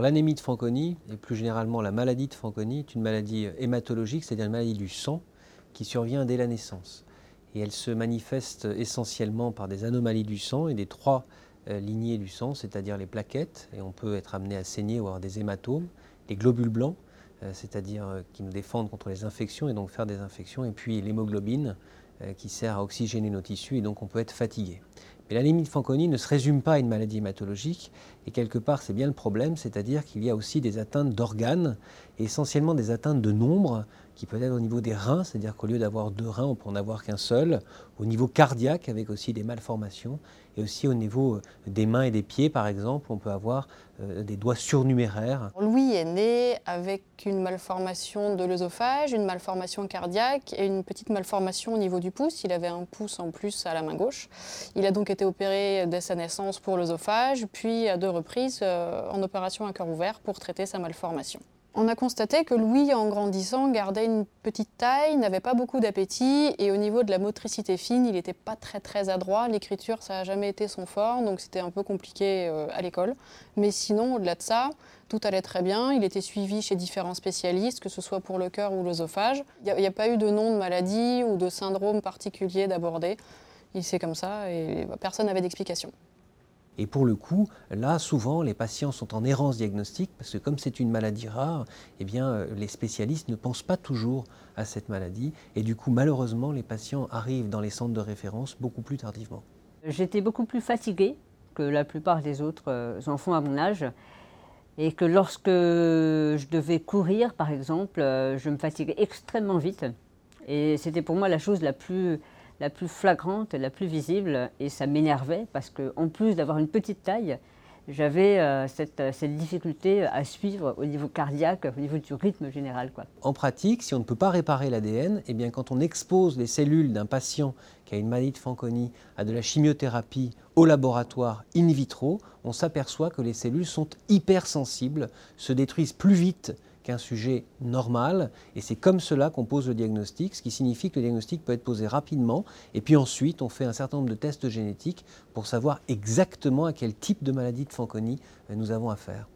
L'anémie de Fanconi, et plus généralement la maladie de Fanconi, est une maladie hématologique, c'est-à-dire une maladie du sang qui survient dès la naissance. Et elle se manifeste essentiellement par des anomalies du sang et des trois euh, lignées du sang, c'est-à-dire les plaquettes, et on peut être amené à saigner ou avoir des hématomes, les globules blancs, euh, c'est-à-dire euh, qui nous défendent contre les infections et donc faire des infections, et puis l'hémoglobine qui sert à oxygéner nos tissus et donc on peut être fatigué. Mais l'anémie de Fanconi ne se résume pas à une maladie hématologique, et quelque part c'est bien le problème, c'est-à-dire qu'il y a aussi des atteintes d'organes, essentiellement des atteintes de nombre, qui peut être au niveau des reins, c'est-à-dire qu'au lieu d'avoir deux reins, on peut en avoir qu'un seul, au niveau cardiaque avec aussi des malformations, et aussi au niveau euh, des mains et des pieds par exemple, on peut avoir euh, des doigts surnuméraires. Louis est né avec une malformation de l'œsophage, une malformation cardiaque et une petite malformation au niveau du pouce. Il avait un pouce en plus à la main gauche. Il a donc été opéré dès sa naissance pour l'œsophage, puis à deux reprises euh, en opération à cœur ouvert pour traiter sa malformation. On a constaté que Louis, en grandissant, gardait une petite taille, n'avait pas beaucoup d'appétit et au niveau de la motricité fine, il n'était pas très très adroit. L'écriture, ça n'a jamais été son fort, donc c'était un peu compliqué euh, à l'école. Mais sinon, au-delà de ça, tout allait très bien. Il était suivi chez différents spécialistes, que ce soit pour le cœur ou l'œsophage. Il n'y a, pas eu de nom de maladie ou de syndrome particulier d'aborder. Il s'est comme ça et personne n'avait d'explication. Et pour le coup, là, souvent, les patients sont en errance diagnostique parce que comme c'est une maladie rare, eh bien, euh, les spécialistes ne pensent pas toujours à cette maladie. Et du coup, malheureusement, les patients arrivent dans les centres de référence beaucoup plus tardivement. J'étais beaucoup plus fatiguée que la plupart des autres euh, enfants à mon âge. Et que lorsque je devais courir, par exemple, euh, je me fatiguais extrêmement vite. Et c'était pour moi la chose la plus la plus flagrante, la plus visible, et ça m'énervait parce qu'en plus d'avoir une petite taille, j'avais euh, cette, cette, difficulté à suivre au niveau cardiaque, au niveau du rythme général. Quoi. En pratique, si on ne peut pas réparer l'ADN, eh bien quand on expose les cellules d'un patient qui a une maladie de Fanconi à de la chimiothérapie au laboratoire in vitro, on s'aperçoit que les cellules sont hypersensibles, se détruisent plus vite qu'un sujet normal. Et c'est comme cela qu'on pose le diagnostic, ce qui signifie que le diagnostic peut être posé rapidement. Et puis ensuite, on fait un certain nombre de tests génétiques pour savoir exactement à quel type de maladie de Fanconi euh, nous avons affaire.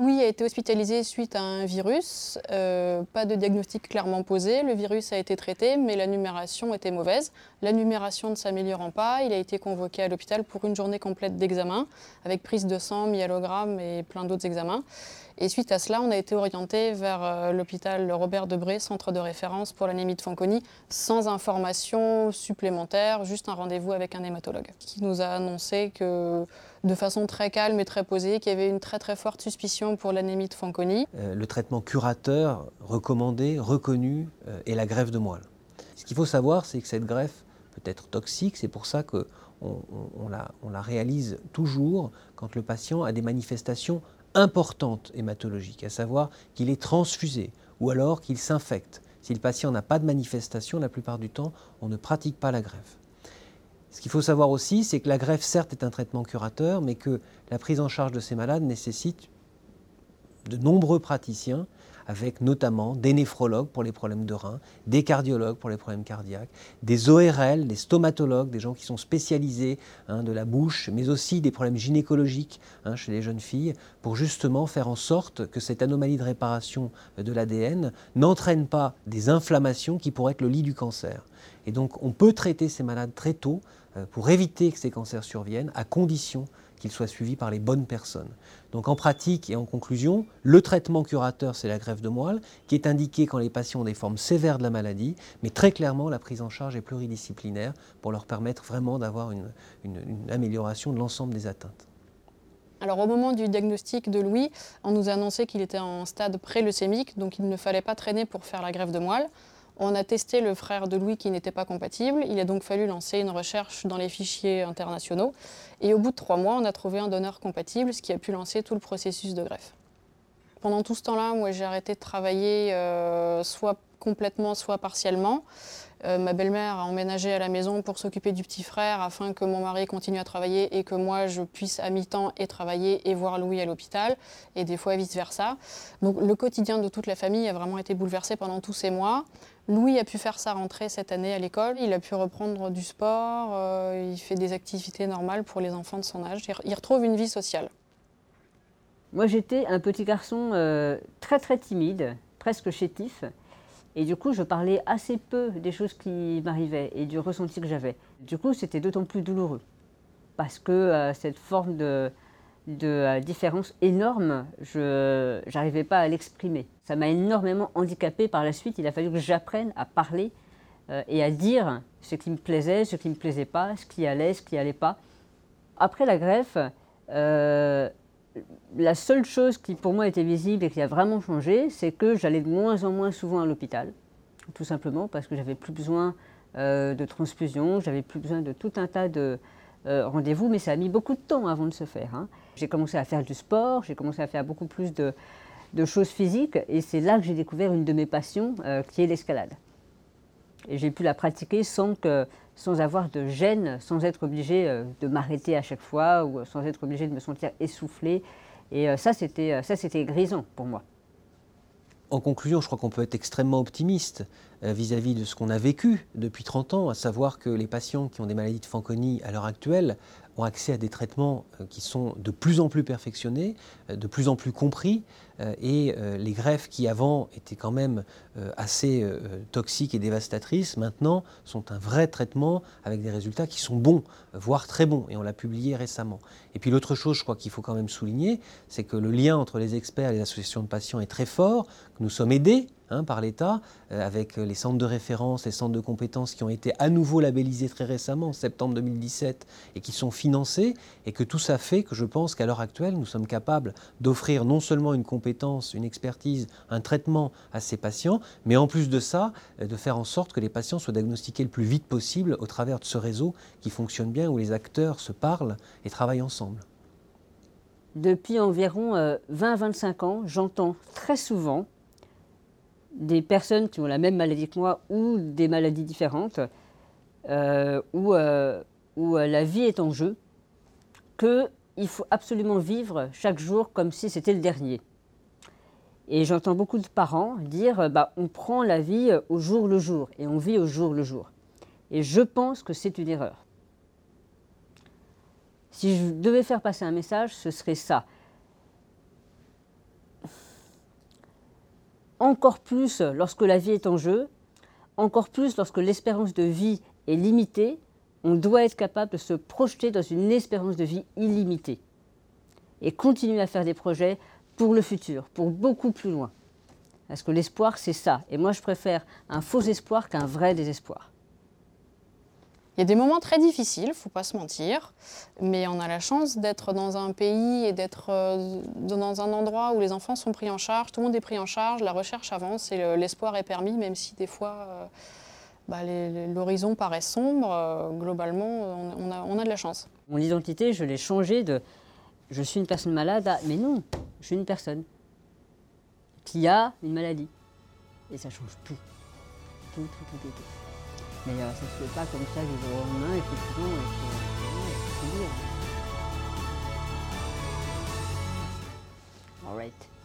Oui, a été hospitalisé suite à un virus. Euh, pas de diagnostic clairement posé. Le virus a été traité, mais la numération était mauvaise. La numération ne s'améliorant pas, il a été convoqué à l'hôpital pour une journée complète d'examen, avec prise de sang, myélogramme et plein d'autres examens. Et suite à cela, on a été orienté vers euh, l'hôpital Robert Debré, centre de référence pour l'anémie de Fanconi, sans information supplémentaire, juste un rendez-vous avec un hématologue, qui nous a annoncé que de façon très calme et très posée, qu'il y avait une très très forte suspicion pour l'anémie de Fanconi. Euh, le traitement curateur recommandé, reconnu, euh, est la greffe de moelle. Ce qu'il faut savoir, c'est que cette greffe peut être toxique, c'est pour ça qu'on on, la, on la réalise toujours quand le patient a des manifestations importantes hématologiques, à savoir qu'il est transfusé ou alors qu'il s'infecte. Si le patient n'a pas de manifestation, la plupart du temps, on ne pratique pas la greffe. Ce qu'il faut savoir aussi, c'est que la greffe, certes, est un traitement curateur, mais que la prise en charge de ces malades nécessite de nombreux praticiens avec notamment des néphrologues pour les problèmes de reins, des cardiologues pour les problèmes cardiaques, des ORL, des stomatologues, des gens qui sont spécialisés hein, de la bouche, mais aussi des problèmes gynécologiques hein, chez les jeunes filles, pour justement faire en sorte que cette anomalie de réparation de l'ADN n'entraîne pas des inflammations qui pourraient être le lit du cancer. Et donc on peut traiter ces malades très tôt euh, pour éviter que ces cancers surviennent, à condition qu'ils soient suivis par les bonnes personnes. Donc en pratique et en conclusion, le traitement curateur, c'est la greffe de moelle, qui est indiqué quand les patients ont des formes sévères de la maladie, mais très clairement, la prise en charge est pluridisciplinaire pour leur permettre vraiment d'avoir une, amélioration de l'ensemble des atteintes. Alors au moment du diagnostic de Louis, on nous a annoncé qu'il était en stade pré-leucémique, donc il ne fallait pas traîner pour faire la greffe de moelle. On a testé le frère de Louis qui n'était pas compatible. Il a donc fallu lancer une recherche dans les fichiers internationaux. Et au bout de trois mois, on a trouvé un donneur compatible, ce qui a pu lancer tout le processus de greffe. Pendant tout ce temps-là, moi, j'ai arrêté de travailler euh, soit complètement, soit partiellement. Euh, ma belle-mère a emménagé à la maison pour s'occuper du petit frère afin que mon mari continue à travailler et que moi je puisse à mi-temps et travailler et voir Louis à l'hôpital et des fois vice-versa. Donc le quotidien de toute la famille a vraiment été bouleversé pendant tous ces mois. Louis a pu faire sa rentrée cette année à l'école, il a pu reprendre du sport, euh, il fait des activités normales pour les enfants de son âge, il retrouve une vie sociale. Moi, j'étais un petit garçon euh, très très timide, presque chétif. Et du coup, je parlais assez peu des choses qui m'arrivaient et du ressenti que j'avais. Du coup, c'était d'autant plus douloureux. Parce que euh, cette forme de, euh, différence énorme, je n'arrivais pas à l'exprimer. Ça m'a énormément handicapé par la suite. Il a fallu que j'apprenne à parler et à dire ce qui me plaisait, ce qui ne me plaisait pas, ce qui allait, ce qui n'allait pas. Après la greffe, la seule chose qui pour moi était visible et qui a vraiment changé, c'est que j'allais de moins en moins souvent à l'hôpital, tout simplement parce que j'avais plus besoin euh, de transfusion, j'avais plus besoin de tout un tas de euh, rendez-vous, mais ça a mis beaucoup de temps avant de se faire. Hein. J'ai commencé à faire du sport, j'ai commencé à faire beaucoup plus de, choses physiques, et c'est là que j'ai découvert une de mes passions, euh, qui est l'escalade. Et j'ai pu la pratiquer sans que sans avoir de gêne, sans être obligé euh, de m'arrêter à chaque fois ou euh, sans être obligé de me sentir essoufflé. Et euh, ça, c'était ça, c'était grisant pour moi. En conclusion, je crois qu'on peut être extrêmement optimiste vis-à-vis de ce qu'on a vécu depuis 30 ans, à savoir que les patients qui ont des maladies de Fanconi à l'heure actuelle ont accès à des traitements euh, qui sont de plus en plus perfectionnés, euh, de plus en plus compris, euh, et les greffes qui avant étaient quand même assez toxiques et dévastatrices, maintenant sont un vrai traitement avec des résultats qui sont bons, voire très bons, et on l'a publié récemment. Et puis l'autre chose, je crois qu'il faut quand même souligner, c'est que le lien entre les experts et les associations de patients est très fort, que nous sommes aidés Hein, par l'État, euh, avec les centres de référence, les centres de compétences qui ont été à nouveau labellisés très récemment, en septembre 2017, et qui sont financés, et que tout ça fait que je pense qu'à l'heure actuelle, nous sommes capables d'offrir non seulement une compétence, une expertise, un traitement à ces patients, mais en plus de ça, euh, de faire en sorte que les patients soient diagnostiqués le plus vite possible au travers de ce réseau qui fonctionne bien, où les acteurs se parlent et travaillent ensemble. Depuis environ 20-25 euh, ans, j'entends très souvent des personnes qui ont la même maladie que moi ou des maladies différentes, euh, où, euh, où euh, la vie est en jeu, qu'il faut absolument vivre chaque jour comme si c'était le dernier. Et j'entends beaucoup de parents dire bah, on prend la vie au jour le jour et on vit au jour le jour. Et je pense que c'est une erreur. Si je devais faire passer un message, ce serait ça. Encore plus lorsque la vie est en jeu, encore plus lorsque l'espérance de vie est limitée, on doit être capable de se projeter dans une espérance de vie illimitée et continuer à faire des projets pour le futur, pour beaucoup plus loin. Parce que l'espoir, c'est ça. Et moi, je préfère un faux espoir qu'un vrai désespoir. Il y a des moments très difficiles, faut pas se mentir, mais on a la chance d'être dans un pays et d'être euh, dans un endroit où les enfants sont pris en charge, tout le monde est pris en charge, la recherche avance et l'espoir est permis, même si des fois euh, bah, l'horizon paraît sombre. Euh, globalement, on, a, on, a, de la chance. Mon identité, je l'ai changée de je suis une personne malade à mais non, je suis une personne qui a une maladie. Et ça change tout. Tout, tout, tout, tout. tout. Mais euh, ça se fait pas comme ça du jour au lendemain, effectivement, il faut, faut dire. All right.